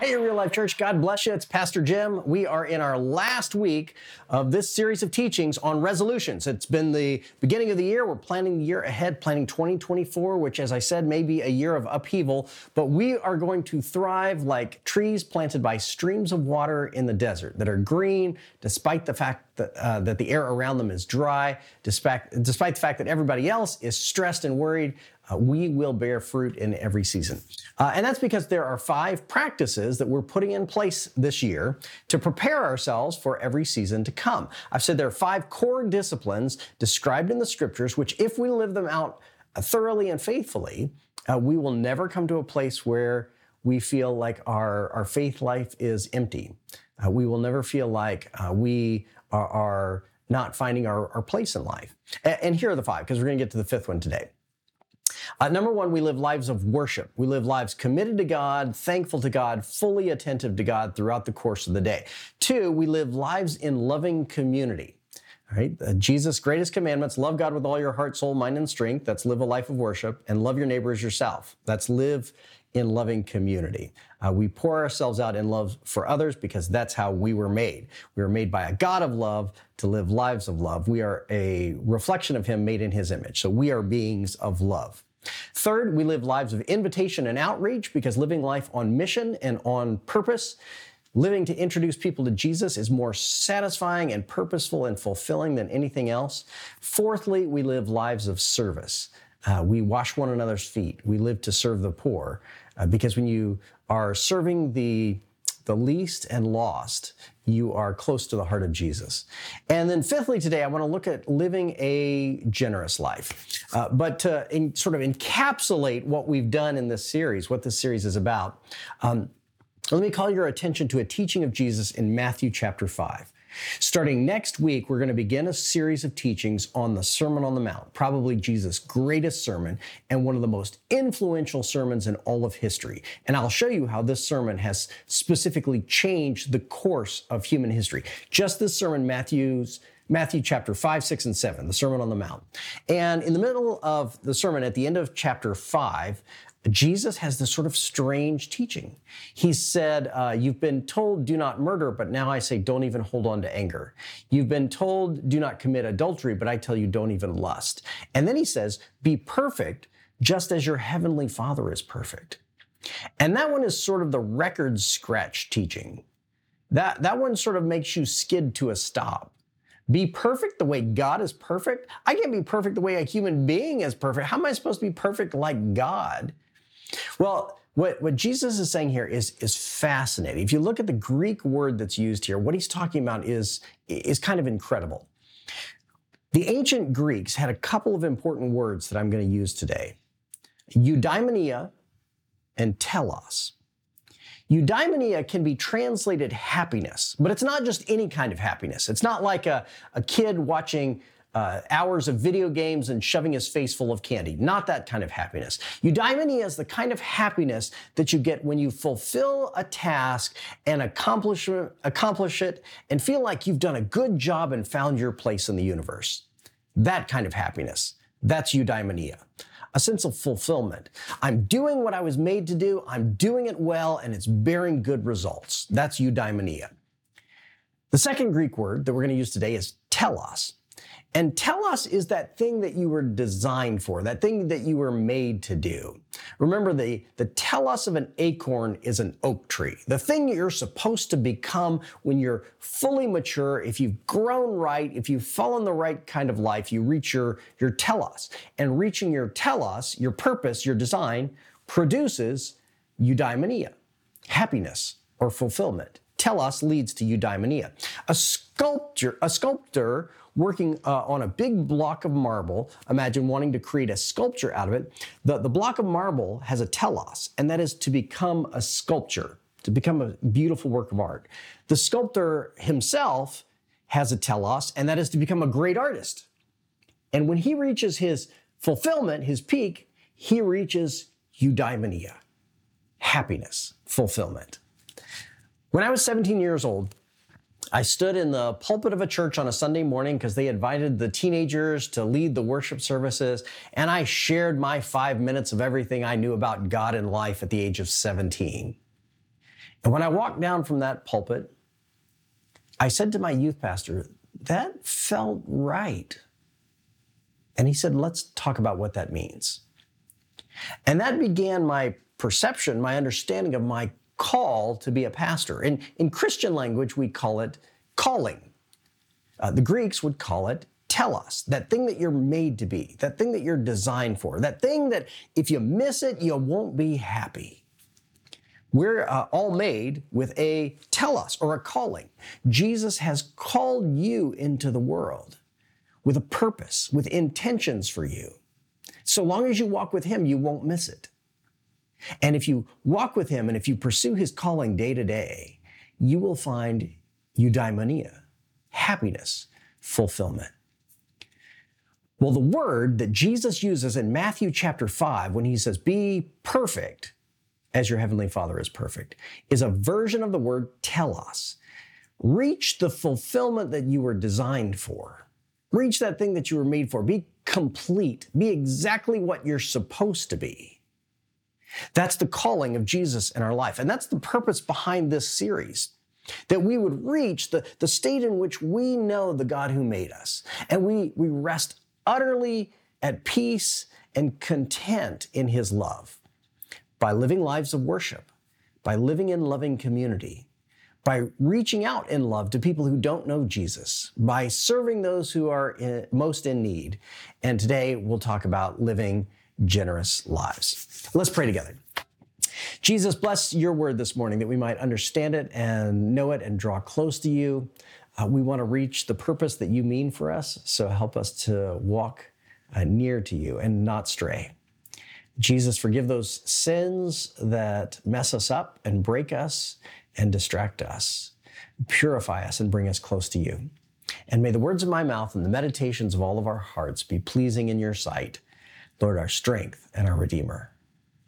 Hey, Real Life Church, God bless you. It's Pastor Jim. We are in our last week of this series of teachings on resolutions. It's been the beginning of the year. We're planning the year ahead, planning 2024, which, as I said, may be a year of upheaval, but we are going to thrive like trees planted by streams of water in the desert that are green, despite the fact that, uh, that the air around them is dry, despite, despite the fact that everybody else is stressed and worried uh, we will bear fruit in every season. Uh, and that's because there are five practices that we're putting in place this year to prepare ourselves for every season to come. I've said there are five core disciplines described in the scriptures, which, if we live them out uh, thoroughly and faithfully, uh, we will never come to a place where we feel like our, our faith life is empty. Uh, we will never feel like we are, are, not finding our, our place in life. And, and here are the five, because we're going to get to the fifth one today. Uh, number one, we live lives of worship. We live lives committed to God, thankful to God, fully attentive to God throughout the course of the day. Two, we live lives in loving community. All right, uh, Jesus' greatest commandments love God with all your heart, soul, mind, and strength. That's live a life of worship, and love your neighbor as yourself. That's live in loving community. Uh, we pour ourselves out in love for others because that's how we were made. We were made by a God of love to live lives of love. We are a reflection of Him made in His image. So we are beings of love. Third, we live lives of invitation and outreach because living life on mission and on purpose, living to introduce people to Jesus is more satisfying and purposeful and fulfilling than anything else. Fourthly, we live lives of service. Uh, we wash one another's feet. We live to serve the poor uh, because when you are serving the the least and lost, you are close to the heart of Jesus. And then, fifthly, today, I want to look at living a generous life. Uh, but to in, sort of encapsulate what we've done in this series, what this series is about, um, let me call your attention to a teaching of Jesus in Matthew chapter 5. Starting next week, we're going to begin a series of teachings on the Sermon on the Mount, probably Jesus' greatest sermon and one of the most influential sermons in all of history. And I'll show you how this sermon has specifically changed the course of human history. Just this sermon, Matthew's Matthew chapter 5, 6, and 7, the Sermon on the Mount. And in the middle of the sermon, at the end of chapter 5, Jesus has this sort of strange teaching. He said, uh, You've been told, do not murder, but now I say, don't even hold on to anger. You've been told, do not commit adultery, but I tell you, don't even lust. And then he says, Be perfect, just as your heavenly Father is perfect. And that one is sort of the record scratch teaching. That, that one sort of makes you skid to a stop. Be perfect the way God is perfect. I can't be perfect the way a human being is perfect. How am I supposed to be perfect like God? Well, what, what Jesus is saying here is, is fascinating. If you look at the Greek word that's used here, what he's talking about is, is kind of incredible. The ancient Greeks had a couple of important words that I'm going to use today eudaimonia and telos. Eudaimonia can be translated happiness, but it's not just any kind of happiness. It's not like a, a kid watching uh, hours of video games and shoving his face full of candy. Not that kind of happiness. Eudaimonia is the kind of happiness that you get when you fulfill a task and accomplish, accomplish it and feel like you've done a good job and found your place in the universe. That kind of happiness. That's eudaimonia. A sense of fulfillment. I'm doing what I was made to do, I'm doing it well, and it's bearing good results. That's eudaimonia. The second Greek word that we're going to use today is telos. And telos is that thing that you were designed for, that thing that you were made to do. Remember, the, the telos of an acorn is an oak tree. The thing you're supposed to become when you're fully mature, if you've grown right, if you've fallen the right kind of life, you reach your, your telos. And reaching your telos, your purpose, your design, produces eudaimonia, happiness or fulfillment. Telos leads to eudaimonia. A sculptor, a sculptor working uh, on a big block of marble. Imagine wanting to create a sculpture out of it. The, the block of marble has a telos, and that is to become a sculpture, to become a beautiful work of art. The sculptor himself has a telos, and that is to become a great artist. And when he reaches his fulfillment, his peak, he reaches eudaimonia, happiness, fulfillment. When I was 17 years old, I stood in the pulpit of a church on a Sunday morning because they invited the teenagers to lead the worship services, and I shared my five minutes of everything I knew about God and life at the age of 17. And when I walked down from that pulpit, I said to my youth pastor, That felt right. And he said, Let's talk about what that means. And that began my perception, my understanding of my call to be a pastor. In, in Christian language, we call it calling. Uh, the Greeks would call it telos, that thing that you're made to be, that thing that you're designed for, that thing that if you miss it, you won't be happy. We're uh, all made with a telos or a calling. Jesus has called you into the world with a purpose, with intentions for you. So long as you walk with Him, you won't miss it. And if you walk with him and if you pursue his calling day to day, you will find eudaimonia, happiness, fulfillment. Well, the word that Jesus uses in Matthew chapter 5 when he says, Be perfect as your heavenly Father is perfect, is a version of the word telos. Reach the fulfillment that you were designed for. Reach that thing that you were made for. Be complete. Be exactly what you're supposed to be. That's the calling of Jesus in our life. And that's the purpose behind this series. That we would reach the, the state in which we know the God who made us. And we, we rest utterly at peace and content in his love by living lives of worship, by living in loving community, by reaching out in love to people who don't know Jesus, by serving those who are in, most in need. And today we'll talk about living generous lives. Let's pray together. Jesus, bless your word this morning that we might understand it and know it and draw close to you. Uh, we want to reach the purpose that you mean for us, so help us to walk uh, near to you and not stray. Jesus, forgive those sins that mess us up and break us and distract us. Purify us and bring us close to you. And may the words of my mouth and the meditations of all of our hearts be pleasing in your sight Lord, our strength and our Redeemer.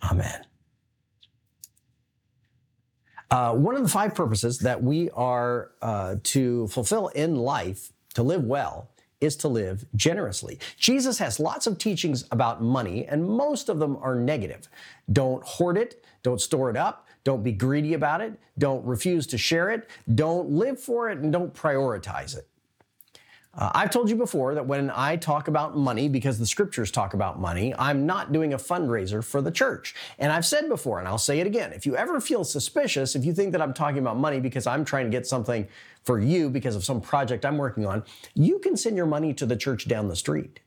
Amen. Uh, one of the five purposes that we are uh, to fulfill in life, to live well, is to live generously. Jesus has lots of teachings about money, and most of them are negative. Don't hoard it, don't store it up, don't be greedy about it, don't refuse to share it, don't live for it, and don't prioritize it. Uh, I've told you before that when I talk about money, because the scriptures talk about money, I'm not doing a fundraiser for the church. And I've said before, and I'll say it again if you ever feel suspicious, if you think that I'm talking about money because I'm trying to get something for you because of some project I'm working on, you can send your money to the church down the street.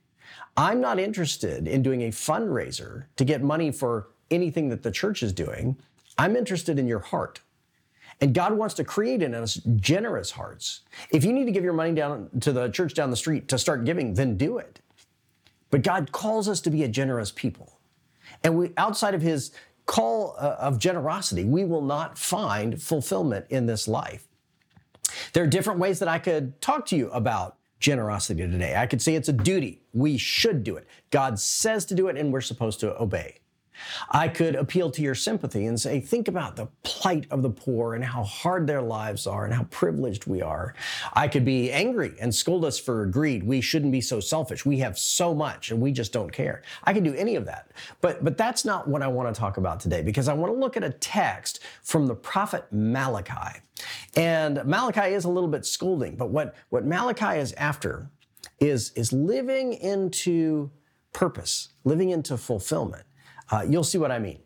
I'm not interested in doing a fundraiser to get money for anything that the church is doing. I'm interested in your heart. And God wants to create in us generous hearts. If you need to give your money down to the church down the street to start giving, then do it. But God calls us to be a generous people. And we, outside of his call uh, of generosity, we will not find fulfillment in this life. There are different ways that I could talk to you about generosity today. I could say it's a duty. We should do it. God says to do it, and we're supposed to obey. I could appeal to your sympathy and say, think about the plight of the poor and how hard their lives are and how privileged we are. I could be angry and scold us for greed. We shouldn't be so selfish. We have so much and we just don't care. I can do any of that. But, but that's not what I want to talk about today because I want to look at a text from the prophet Malachi. And Malachi is a little bit scolding, but what, what Malachi is after is, is living into purpose, living into fulfillment. Uh, you'll see what I mean.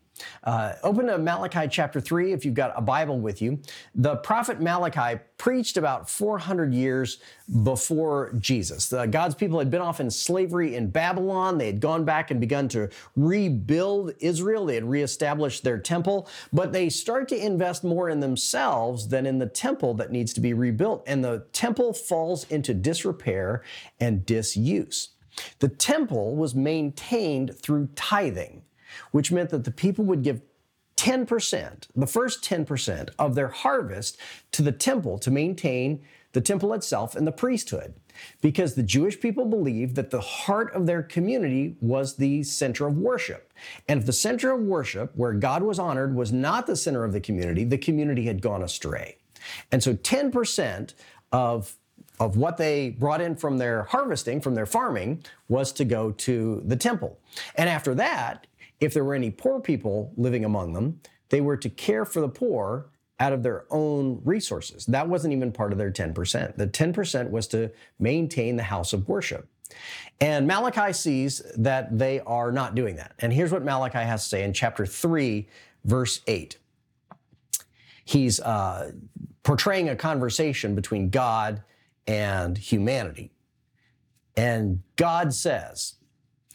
Uh, open to Malachi chapter 3 if you've got a Bible with you. The prophet Malachi preached about 400 years before Jesus. God's people had been off in slavery in Babylon. They had gone back and begun to rebuild Israel. They had reestablished their temple, but they start to invest more in themselves than in the temple that needs to be rebuilt. And the temple falls into disrepair and disuse. The temple was maintained through tithing which meant that the people would give 10%, the first 10% of their harvest to the temple to maintain the temple itself and the priesthood. Because the Jewish people believed that the heart of their community was the center of worship. And if the center of worship, where God was honored, was not the center of the community, the community had gone astray. And so 10% of of what they brought in from their harvesting, from their farming, was to go to the temple. And after that, if there were any poor people living among them, they were to care for the poor out of their own resources. That wasn't even part of their 10%. The 10% was to maintain the house of worship. And Malachi sees that they are not doing that. And here's what Malachi has to say in chapter 3, verse 8. He's uh, portraying a conversation between God and humanity. And God says,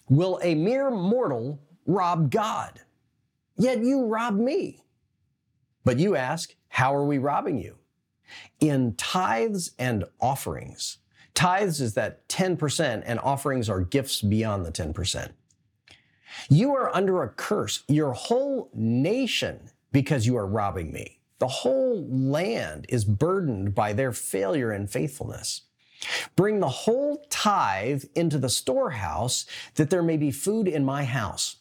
Will a mere mortal rob God. Yet you rob me. But you ask, how are we robbing you? In tithes and offerings. Tithes is that 10%, and offerings are gifts beyond the 10%. You are under a curse, your whole nation, because you are robbing me. The whole land is burdened by their failure and faithfulness. Bring the whole tithe into the storehouse that there may be food in my house.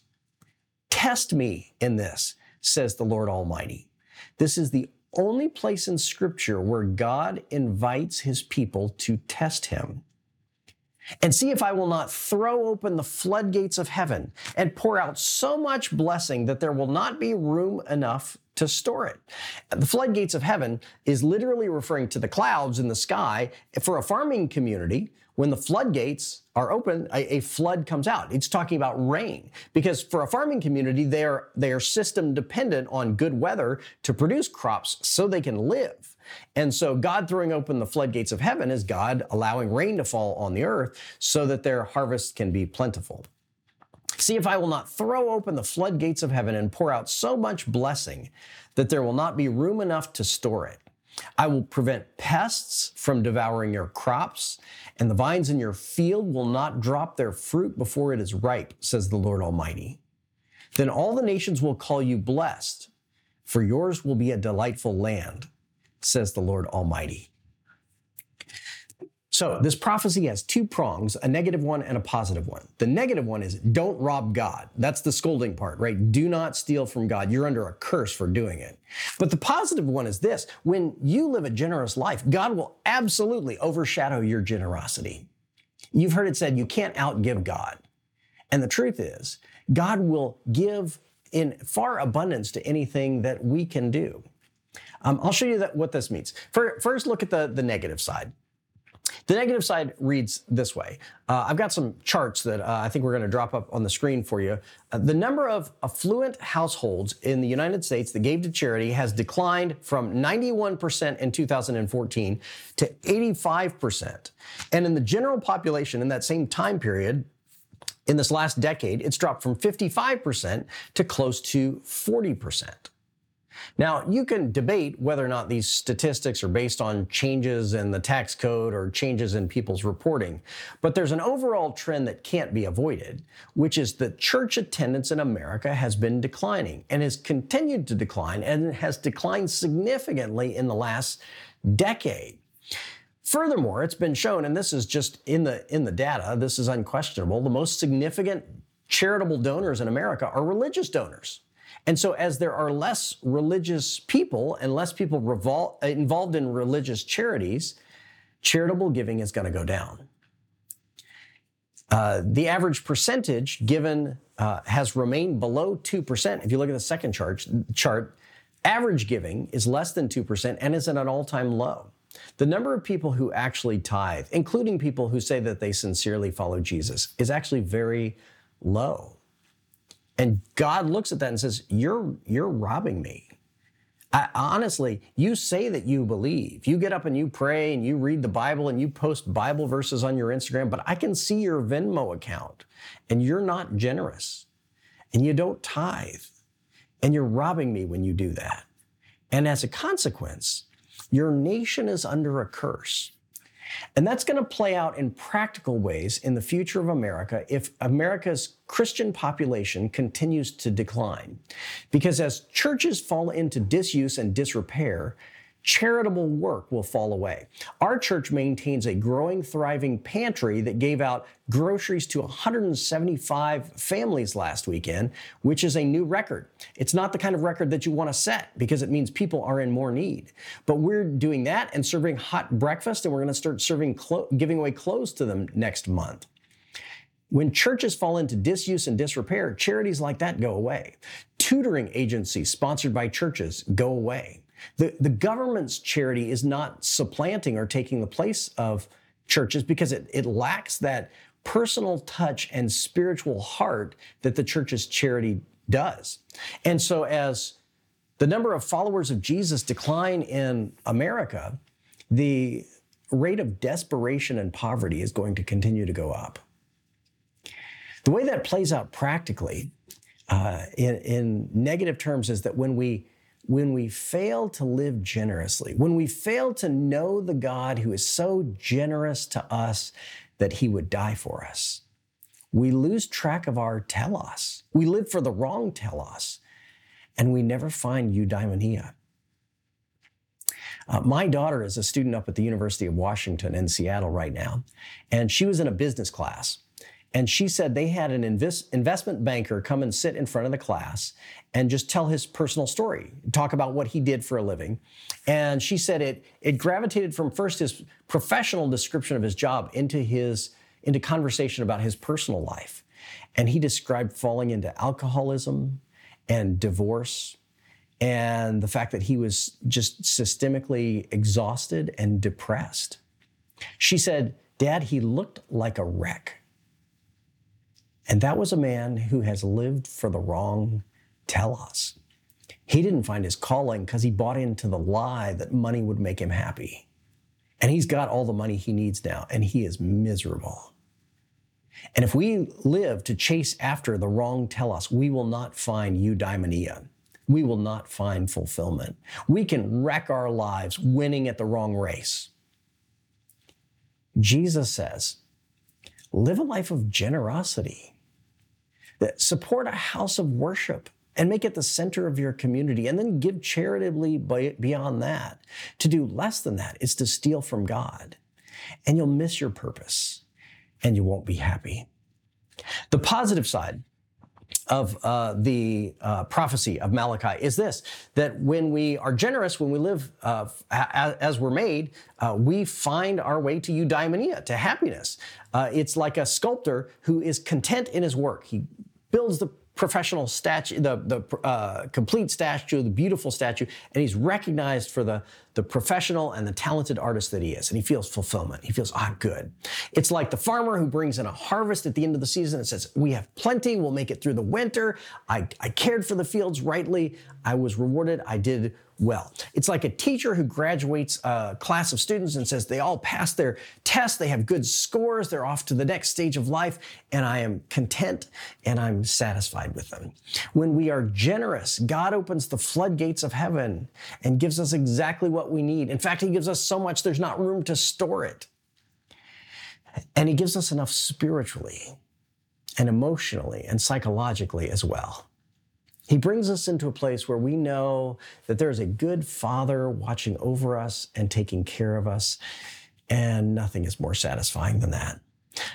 Test me in this, says the Lord Almighty. This is the only place in Scripture where God invites his people to test him. And see if I will not throw open the floodgates of heaven and pour out so much blessing that there will not be room enough to store it. The floodgates of heaven is literally referring to the clouds in the sky. For a farming community, when the floodgates are open, a, a, flood comes out. It's talking about rain because for a farming community, they are, they are system dependent on good weather to produce crops so they can live. And so God throwing open the floodgates of heaven is God allowing rain to fall on the earth so that their harvest can be plentiful. See if I will not throw open the floodgates of heaven and pour out so much blessing that there will not be room enough to store it. I will prevent pests from devouring your crops, and the vines in your field will not drop their fruit before it is ripe, says the Lord Almighty. Then all the nations will call you blessed, for yours will be a delightful land, says the Lord Almighty. So this prophecy has two prongs, a negative one and a positive one. The negative one is don't rob God. That's the scolding part, right? Do not steal from God. You're under a curse for doing it. But the positive one is this. When you live a generous life, God will absolutely overshadow your generosity. You've heard it said you can't outgive God. And the truth is, God will give in far abundance to anything that we can do. Um, I'll show you that, what this means. First, look at the, the negative side. The negative side reads this way. Uh, I've got some charts that uh, I think we're going to drop up on the screen for you. Uh, the number of affluent households in the United States that gave to charity has declined from 91% in 2014 to 85%. And in the general population in that same time period, in this last decade, it's dropped from 55% to close to 40%. Now, you can debate whether or not these statistics are based on changes in the tax code or changes in people's reporting, but there's an overall trend that can't be avoided, which is that church attendance in America has been declining and has continued to decline and has declined significantly in the last decade. Furthermore, it's been shown, and this is just in the in the data, this is unquestionable, the most significant charitable donors in America are religious donors. And so, as there are less religious people and less people revol- involved in religious charities, charitable giving is going to go down. Uh, the average percentage given uh, has remained below 2%. If you look at the second chart, chart, average giving is less than 2% and is at an all time low. The number of people who actually tithe, including people who say that they sincerely follow Jesus, is actually very low. And God looks at that and says, You're, you're robbing me. I, honestly, you say that you believe. You get up and you pray and you read the Bible and you post Bible verses on your Instagram, but I can see your Venmo account and you're not generous and you don't tithe and you're robbing me when you do that. And as a consequence, your nation is under a curse. And that's going to play out in practical ways in the future of America if America's Christian population continues to decline. Because as churches fall into disuse and disrepair, charitable work will fall away. Our church maintains a growing, thriving pantry that gave out groceries to 175 families last weekend, which is a new record. It's not the kind of record that you want to set because it means people are in more need. But we're doing that and serving hot breakfast, and we're going to start serving clo- giving away clothes to them next month. When churches fall into disuse and disrepair, charities like that go away. Tutoring agencies sponsored by churches go away. The, the government's charity is not supplanting or taking the place of churches because it, it lacks that personal touch and spiritual heart that the church's charity does. And so as the number of followers of Jesus decline in America, the rate of desperation and poverty is going to continue to go up. The way that plays out practically uh, in, in negative terms is that when we when we fail to live generously, when we fail to know the God who is so generous to us that he would die for us, we lose track of our telos. We live for the wrong telos, and we never find eudaimonia. Uh, my daughter is a student up at the University of Washington in Seattle right now, and she was in a business class. And she said they had an invest, investment banker come and sit in front of the class and just tell his personal story, talk about what he did for a living. And she said it, it gravitated from first his professional description of his job into his into conversation about his personal life. And he described falling into alcoholism and divorce and the fact that he was just systemically exhausted and depressed. She said, Dad, he looked like a wreck. And that was a man who has lived for the wrong telos. He didn't find his calling because he bought into the lie that money would make him happy. And he's got all the money he needs now, and he is miserable. And if we live to chase after the wrong telos, we will not find eudaimonia. We will not find fulfillment. We can wreck our lives winning at the wrong race. Jesus says, live a life of generosity support a house of worship and make it the center of your community and then give charitably beyond that. To do less than that is to steal from God and you'll miss your purpose and you won't be happy. The positive side of uh, the uh, prophecy of Malachi is this that when we are generous, when we live uh, as, as, we're made, uh, we find our way to eudaimonia, to happiness. Uh, it's like a sculptor who is content in his work. He builds the professional statue, the, the uh, complete statue, the beautiful statue, and he's recognized for the, the professional and the talented artist that he is. And he feels fulfillment. He feels, ah, good. It's like the farmer who brings in a harvest at the end of the season and says, we have plenty. We'll make it through the winter. I, I cared for the fields rightly. I was rewarded. I did well. It's like a teacher who graduates a class of students and says they all passed their test, they have good scores, they're off to the next stage of life, and I am content and I'm satisfied with them. When we are generous, God opens the floodgates of heaven and gives us exactly what we need. In fact, He gives us so much there's not room to store it. And He gives us enough spiritually and emotionally and psychologically as well. He brings us into a place where we know that there is a good father watching over us and taking care of us, and nothing is more satisfying than that.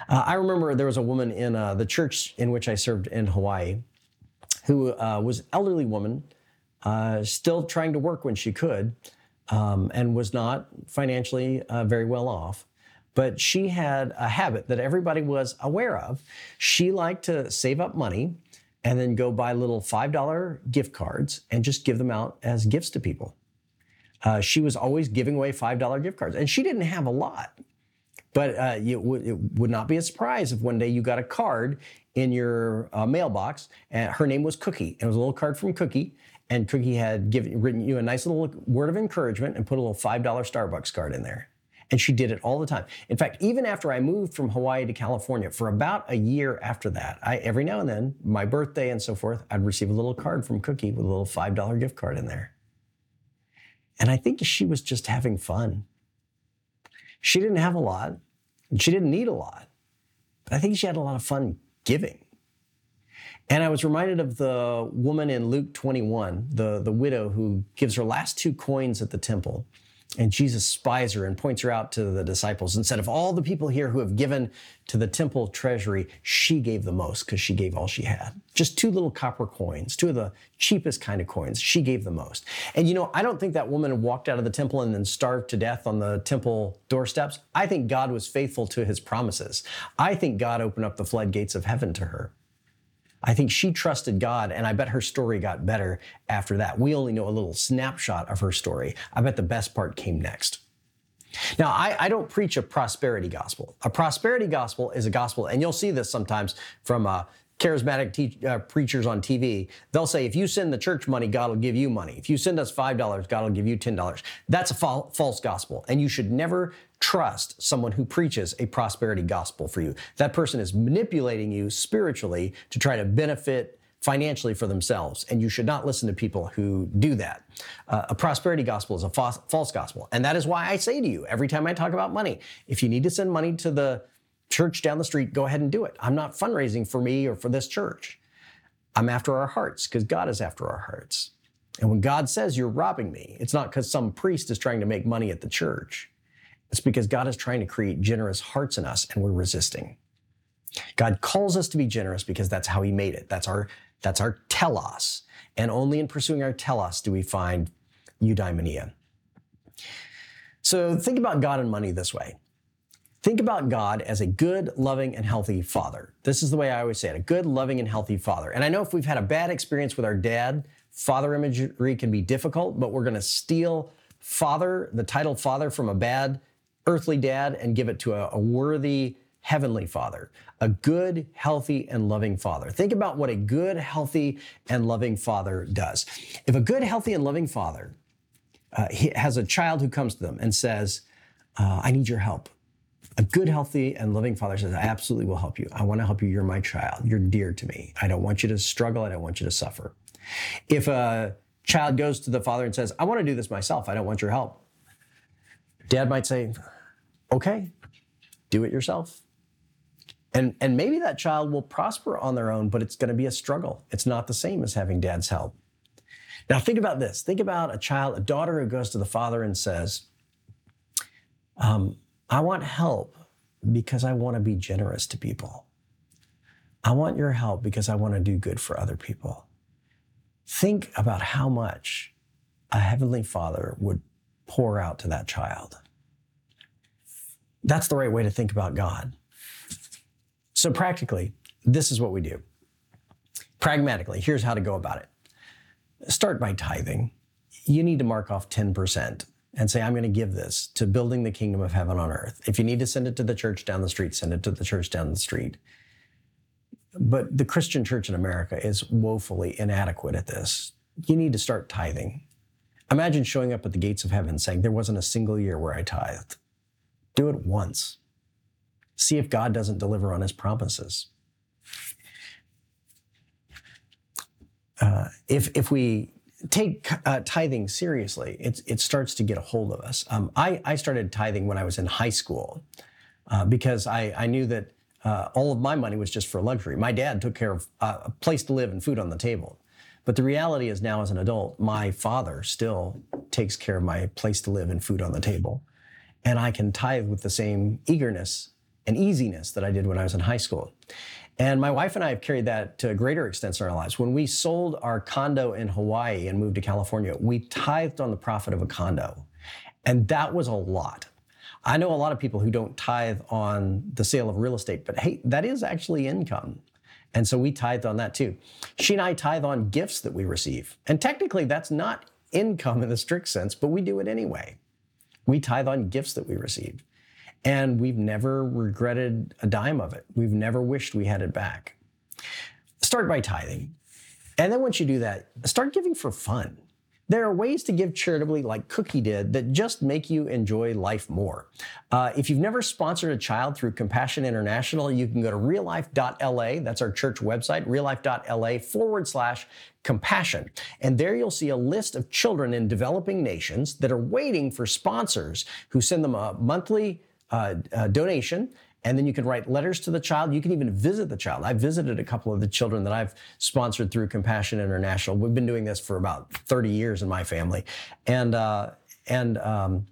Uh, I remember there was a woman in uh, the church in which I served in Hawaii who uh, was an elderly woman, uh, still trying to work when she could, um, and was not financially uh, very well off. But she had a habit that everybody was aware of. She liked to save up money and then go buy little $5 gift cards and just give them out as gifts to people. Uh, she was always giving away $5 gift cards, and she didn't have a lot. But uh, you, w- it would not be a surprise if one day you got a card in your uh, mailbox, and her name was Cookie. And it was a little card from Cookie, and Cookie had given written you a nice little word of encouragement and put a little five dollar Starbucks card in there. And she did it all the time. In fact, even after I moved from Hawaii to California, for about a year after that, I every now and then, my birthday and so forth, I'd receive a little card from Cookie with a little five dollar gift card in there. And I think she was just having fun. She didn't have a lot, she didn't need a lot, but I think she had a lot of fun giving. And I was reminded of the woman in Luke 21, the, the widow who gives her last two coins at the temple. And Jesus spies her and points her out to the disciples and said, Of all the people here who have given to the temple treasury, she gave the most because she gave all she had. Just two little copper coins, two of the cheapest kind of coins. She gave the most. And you know, I don't think that woman walked out of the temple and then starved to death on the temple doorsteps. I think God was faithful to his promises. I think God opened up the floodgates of heaven to her. I think she trusted God, and I bet her story got better after that. We only know a little snapshot of her story. I bet the best part came next. Now, I, I don't preach a prosperity gospel. A prosperity gospel is a gospel, and you'll see this sometimes from uh, charismatic te- uh, preachers on TV. They'll say, if you send the church money, God will give you money. If you send us $5, God will give you $10. That's a fa- false gospel, and you should never trust someone who preaches a prosperity gospel for you. That person is manipulating you spiritually to try to benefit financially for themselves. And you should not listen to people who do that. Uh, a prosperity gospel is a false, false gospel. And that is why I say to you every time I talk about money, if you need to send money to the church down the street, go ahead and do it. I'm not fundraising for me or for this church. I'm after our hearts because God is after our hearts. And when God says you're robbing me, it's not because some priest is trying to make money at the church. It's because God is trying to create generous hearts in us and we're resisting. God calls us to be generous because that's how he made it. That's our, that's our telos. And only in pursuing our telos do we find eudaimonia. So think about God and money this way. Think about God as a good, loving, and healthy father. This is the way I always say it a good, loving, and healthy father. And I know if we've had a bad experience with our dad, father imagery can be difficult, but we're going to steal father, the title father, from a bad earthly dad and give it to a, a worthy heavenly father, a good, healthy, and loving father. Think about what a good, healthy, and loving father does. If a good, healthy, and loving father uh, has a child who comes to them and says, uh, I need your help. A good, healthy, and loving father says, I absolutely will help you. I want to help you. You're my child. You're dear to me. I don't want you to struggle. I don't want you to suffer. If a child goes to the father and says, I want to do this myself. I don't want your help. Dad might say, okay, do it yourself. And, and maybe that child will prosper on their own, but it's going to be a struggle. It's not the same as having dad's help. Now, think about this. Think about a child, a daughter who goes to the father and says, um, I want help because I want to be generous to people. I want your help because I want to do good for other people. Think about how much a heavenly father would pour out to that child. That's the right way to think about God. So, practically, this is what we do. Pragmatically, here's how to go about it start by tithing. You need to mark off 10% and say, I'm going to give this to building the kingdom of heaven on earth. If you need to send it to the church down the street, send it to the church down the street. But the Christian church in America is woefully inadequate at this. You need to start tithing. Imagine showing up at the gates of heaven saying, There wasn't a single year where I tithed. Do it once. See if God doesn't deliver on his promises. Uh, if, if we take uh, tithing seriously, it, it starts to get a hold of us. Um, I, I started tithing when I was in high school uh, because I, I knew that uh, all of my money was just for luxury. My dad took care of uh, a place to live and food on the table. But the reality is now as an adult, my father still takes care of my place to live and food on the table. And I can tithe with the same eagerness and easiness that I did when I was in high school. And my wife and I have carried that to a greater extent in our lives. When we sold our condo in Hawaii and moved to California, we tithed on the profit of a condo. And that was a lot. I know a lot of people who don't tithe on the sale of real estate, but hey, that is actually income. And so we tithe on that too. She and I tithe on gifts that we receive. And technically, that's not income in the strict sense, but we do it anyway. We tithe on gifts that we receive. And we've never regretted a dime of it. We've never wished we had it back. Start by tithing. And then once you do that, start giving for fun. There are ways to give charitably, like Cookie did, that just make you enjoy life more. Uh, if you've never sponsored a child through Compassion International, you can go to reallife.la. That's our church website, reallife.la forward slash compassion. And there you'll see a list of children in developing nations that are waiting for sponsors who send them a monthly uh, uh, donation and then you can write letters to the child. You can even visit the child. I've visited a couple of the children that I've sponsored through Compassion International. We've been doing this for about 30 years in my family. And, uh, and, um,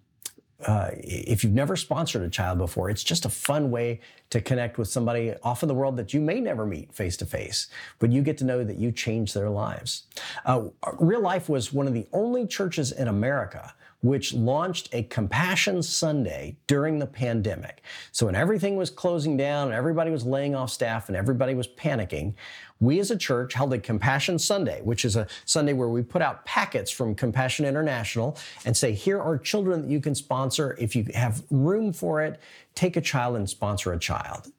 uh, if you've never sponsored a child before, it's just a fun way to connect with somebody off in the world that you may never meet face to face, but you get to know that you changed their lives. Uh, Real Life was one of the only churches in America which launched a Compassion Sunday during the pandemic. So when everything was closing down and everybody was laying off staff and everybody was panicking, we as a church held a Compassion Sunday, which is a Sunday where we put out packets from Compassion International and say, here are children that you can sponsor. If you have room for it, take a child and sponsor a child.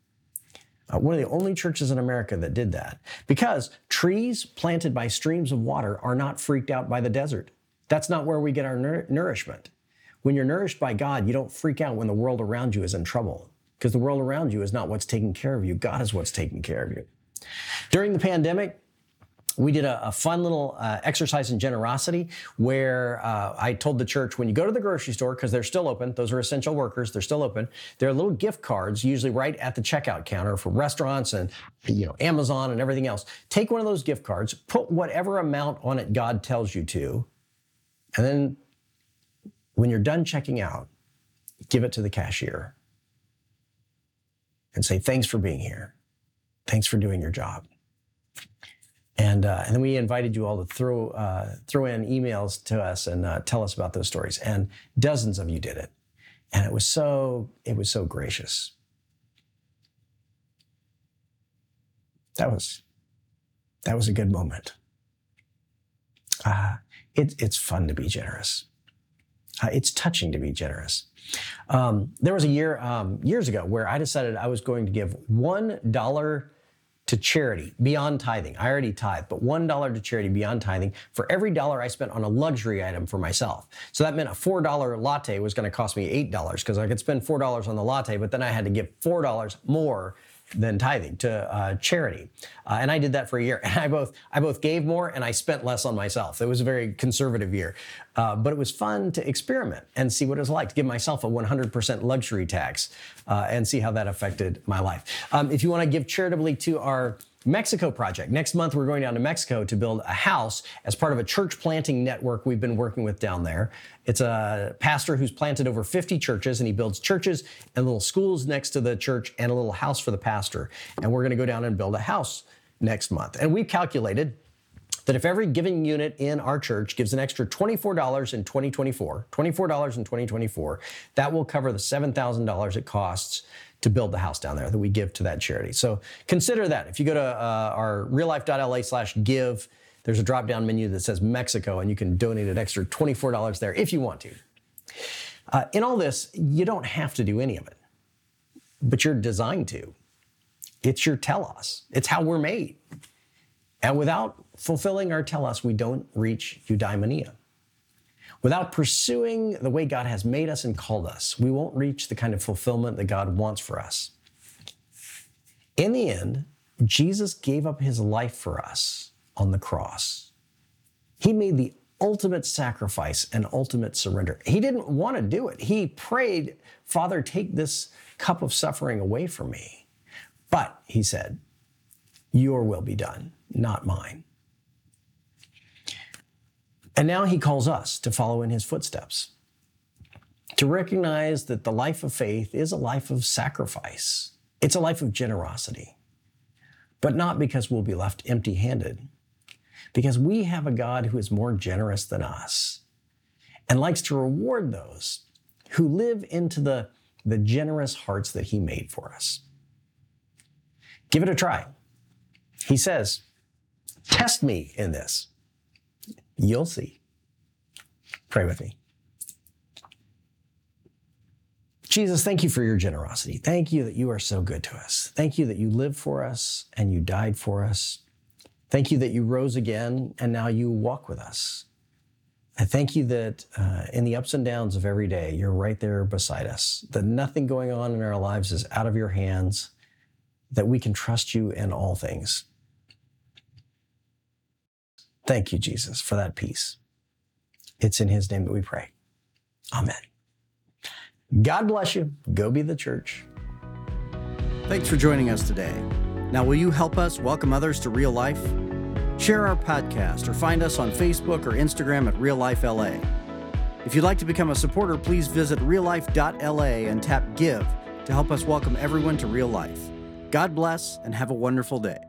Uh, one of the only churches in America that did that because trees planted by streams of water are not freaked out by the desert. That's not where we get our nourishment. When you're nourished by God, you don't freak out when the world around you is in trouble because the world around you is not what's taking care of you. God is what's taking care of you. During the pandemic, we did a, a fun little uh, exercise in generosity where uh, I told the church when you go to the grocery store, because they're still open, those are essential workers, they're still open, there are little gift cards usually right at the checkout counter for restaurants and you know Amazon and everything else. Take one of those gift cards, put whatever amount on it God tells you to, and then when you're done checking out, give it to the cashier and say, thanks for being here. Thanks for doing your job. And, uh, and then we invited you all to throw, uh, throw in emails to us and uh, tell us about those stories. And dozens of you did it. And it was so, it was so gracious. That was, that was a good moment. Uh, it, it's fun to be generous. Uh, it's touching to be generous. Um, there was a year um, years ago where I decided I was going to give one dollar to charity beyond tithing. I already tithe, but one dollar to charity beyond tithing for every dollar I spent on a luxury item for myself. So that meant a four dollar latte was going to cost me eight dollars because I could spend four dollars on the latte, but then I had to give four dollars more than tithing to uh, charity, uh, and I did that for a year. And I both I both gave more and I spent less on myself. It was a very conservative year, uh, but it was fun to experiment and see what it was like to give myself a 100% luxury tax uh, and see how that affected my life. Um, if you want to give charitably to our Mexico project. Next month, we're going down to Mexico to build a house as part of a church planting network we've been working with down there. It's a pastor who's planted over 50 churches and he builds churches and little schools next to the church and a little house for the pastor. And we're going to go down and build a house next month. And we've calculated that if every giving unit in our church gives an extra $24 in 2024, $24 in 2024, that will cover the $7,000 it costs to build the house down there that we give to that charity. So consider that. If you go to uh, our reallife.la slash give, there's a drop down menu that says Mexico, and you can donate an extra $24 there if you want to. Uh, in all this, you don't have to do any of it, but you're designed to. It's your telos, it's how we're made. And without fulfilling our telos, we don't reach eudaimonia. Without pursuing the way God has made us and called us, we won't reach the kind of fulfillment that God wants for us. In the end, Jesus gave up his life for us on the cross. He made the ultimate sacrifice and ultimate surrender. He didn't want to do it. He prayed, Father, take this cup of suffering away from me. But, he said, Your will be done, not mine. And now he calls us to follow in his footsteps, to recognize that the life of faith is a life of sacrifice, it's a life of generosity, but not because we'll be left empty handed, because we have a God who is more generous than us and likes to reward those who live into the, the generous hearts that he made for us. Give it a try. He says, Test me in this. You'll see. Pray with me. Jesus, thank you for your generosity. Thank you that you are so good to us. Thank you that you lived for us and you died for us. Thank you that you rose again and now you walk with us. I thank you that uh, in the ups and downs of every day, you're right there beside us, that nothing going on in our lives is out of your hands, that we can trust you in all things. Thank you, Jesus, for that peace. It's in his name that we pray. Amen. God bless you. Go be the church. Thanks for joining us today. Now, will you help us welcome others to real life? Share our podcast or find us on Facebook or Instagram at Real Life LA. If you'd like to become a supporter, please visit reallife.la and tap Give to help us welcome everyone to real life. God bless and have a wonderful day.